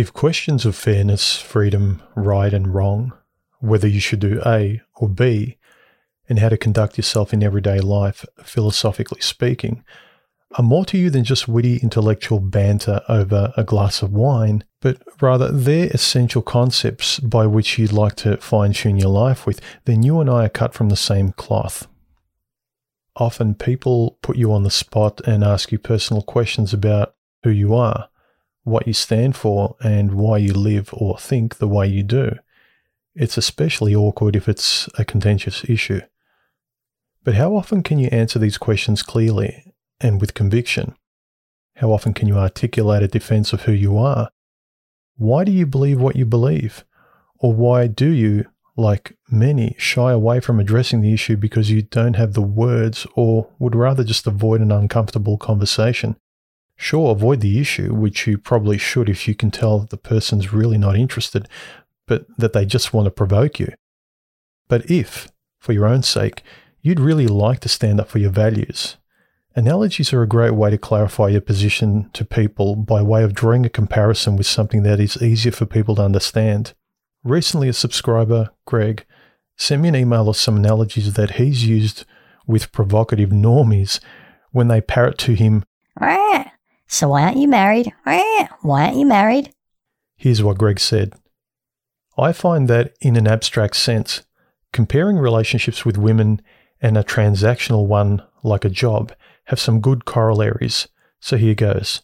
If questions of fairness, freedom, right and wrong, whether you should do A or B, and how to conduct yourself in everyday life, philosophically speaking, are more to you than just witty intellectual banter over a glass of wine, but rather they're essential concepts by which you'd like to fine tune your life with, then you and I are cut from the same cloth. Often people put you on the spot and ask you personal questions about who you are, what you stand for, and why you live or think the way you do. It's especially awkward if it's a contentious issue. But how often can you answer these questions clearly and with conviction? How often can you articulate a defense of who you are? Why do you believe what you believe? Or why do you, like many, shy away from addressing the issue because you don't have the words or would rather just avoid an uncomfortable conversation? Sure, avoid the issue, which you probably should if you can tell that the person's really not interested, but that they just want to provoke you. But if, for your own sake, you'd really like to stand up for your values, Analogies are a great way to clarify your position to people by way of drawing a comparison with something that is easier for people to understand. Recently, a subscriber, Greg, sent me an email of some analogies that he's used with provocative normies when they parrot to him, So why aren't you married? Why aren't you married? Here's what Greg said I find that, in an abstract sense, comparing relationships with women and a transactional one like a job have some good corollaries. So here goes.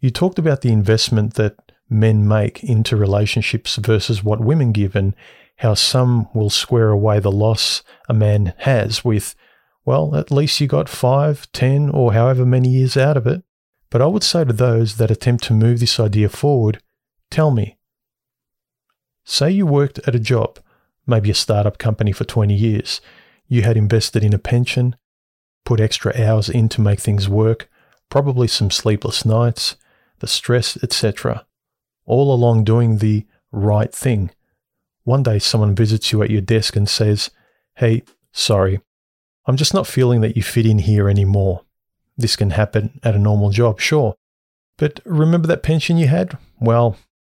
You talked about the investment that men make into relationships versus what women give, and how some will square away the loss a man has with, well, at least you got five, ten, or however many years out of it. But I would say to those that attempt to move this idea forward, tell me. Say you worked at a job, maybe a startup company for 20 years. You had invested in a pension, put extra hours in to make things work, probably some sleepless nights, the stress, etc. All along doing the right thing. One day someone visits you at your desk and says, Hey, sorry, I'm just not feeling that you fit in here anymore. This can happen at a normal job, sure. But remember that pension you had? Well,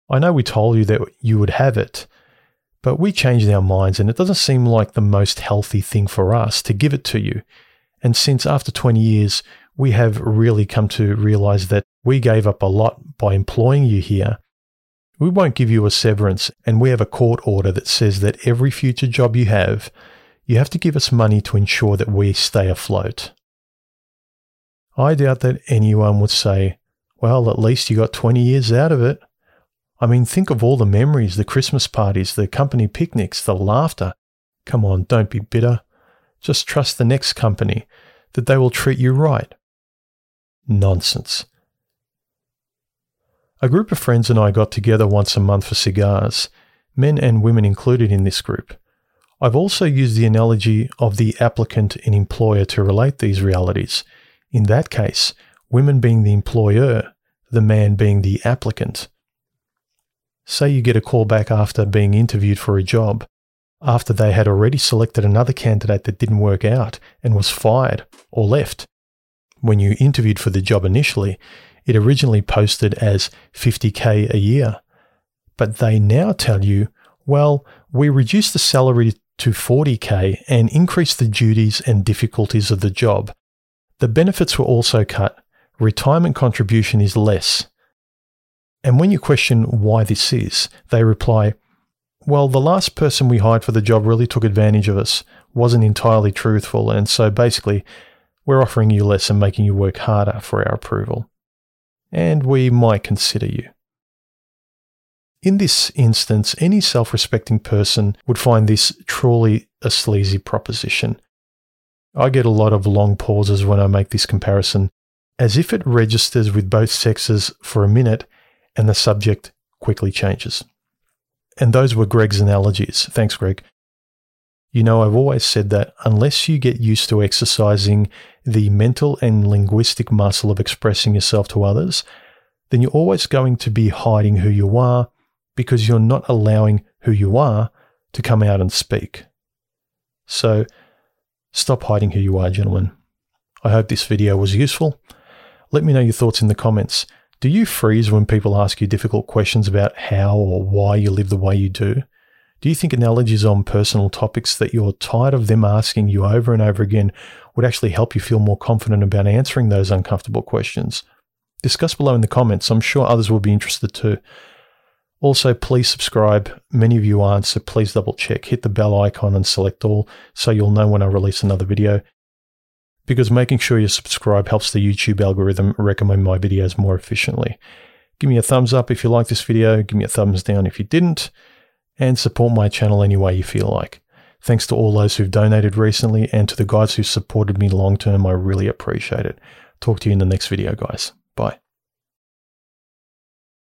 I know we told you that you would have it, but we changed our minds and it doesn't seem like the most healthy thing for us to give it to you. And since after 20 years, we have really come to realize that we gave up a lot by employing you here. We won't give you a severance, and we have a court order that says that every future job you have, you have to give us money to ensure that we stay afloat. I doubt that anyone would say, well, at least you got 20 years out of it. I mean, think of all the memories, the Christmas parties, the company picnics, the laughter. Come on, don't be bitter. Just trust the next company that they will treat you right. Nonsense. A group of friends and I got together once a month for cigars, men and women included in this group. I've also used the analogy of the applicant and employer to relate these realities. In that case, women being the employer, the man being the applicant. Say you get a call back after being interviewed for a job after they had already selected another candidate that didn't work out and was fired or left. When you interviewed for the job initially, it originally posted as 50k a year. But they now tell you, well, we reduced the salary to 40k and increased the duties and difficulties of the job. The benefits were also cut. Retirement contribution is less. And when you question why this is, they reply, well, the last person we hired for the job really took advantage of us, wasn't entirely truthful, and so basically, we're offering you less and making you work harder for our approval. And we might consider you. In this instance, any self respecting person would find this truly a sleazy proposition. I get a lot of long pauses when I make this comparison, as if it registers with both sexes for a minute and the subject quickly changes. And those were Greg's analogies. Thanks, Greg. You know, I've always said that unless you get used to exercising the mental and linguistic muscle of expressing yourself to others, then you're always going to be hiding who you are because you're not allowing who you are to come out and speak. So stop hiding who you are, gentlemen. I hope this video was useful. Let me know your thoughts in the comments. Do you freeze when people ask you difficult questions about how or why you live the way you do? Do you think analogies on personal topics that you're tired of them asking you over and over again would actually help you feel more confident about answering those uncomfortable questions? Discuss below in the comments. I'm sure others will be interested too. Also, please subscribe. Many of you aren't, so please double check. Hit the bell icon and select all so you'll know when I release another video. Because making sure you subscribe helps the YouTube algorithm recommend my videos more efficiently. Give me a thumbs up if you like this video, give me a thumbs down if you didn't and support my channel any way you feel like. Thanks to all those who've donated recently and to the guys who supported me long term. I really appreciate it. Talk to you in the next video, guys. Bye.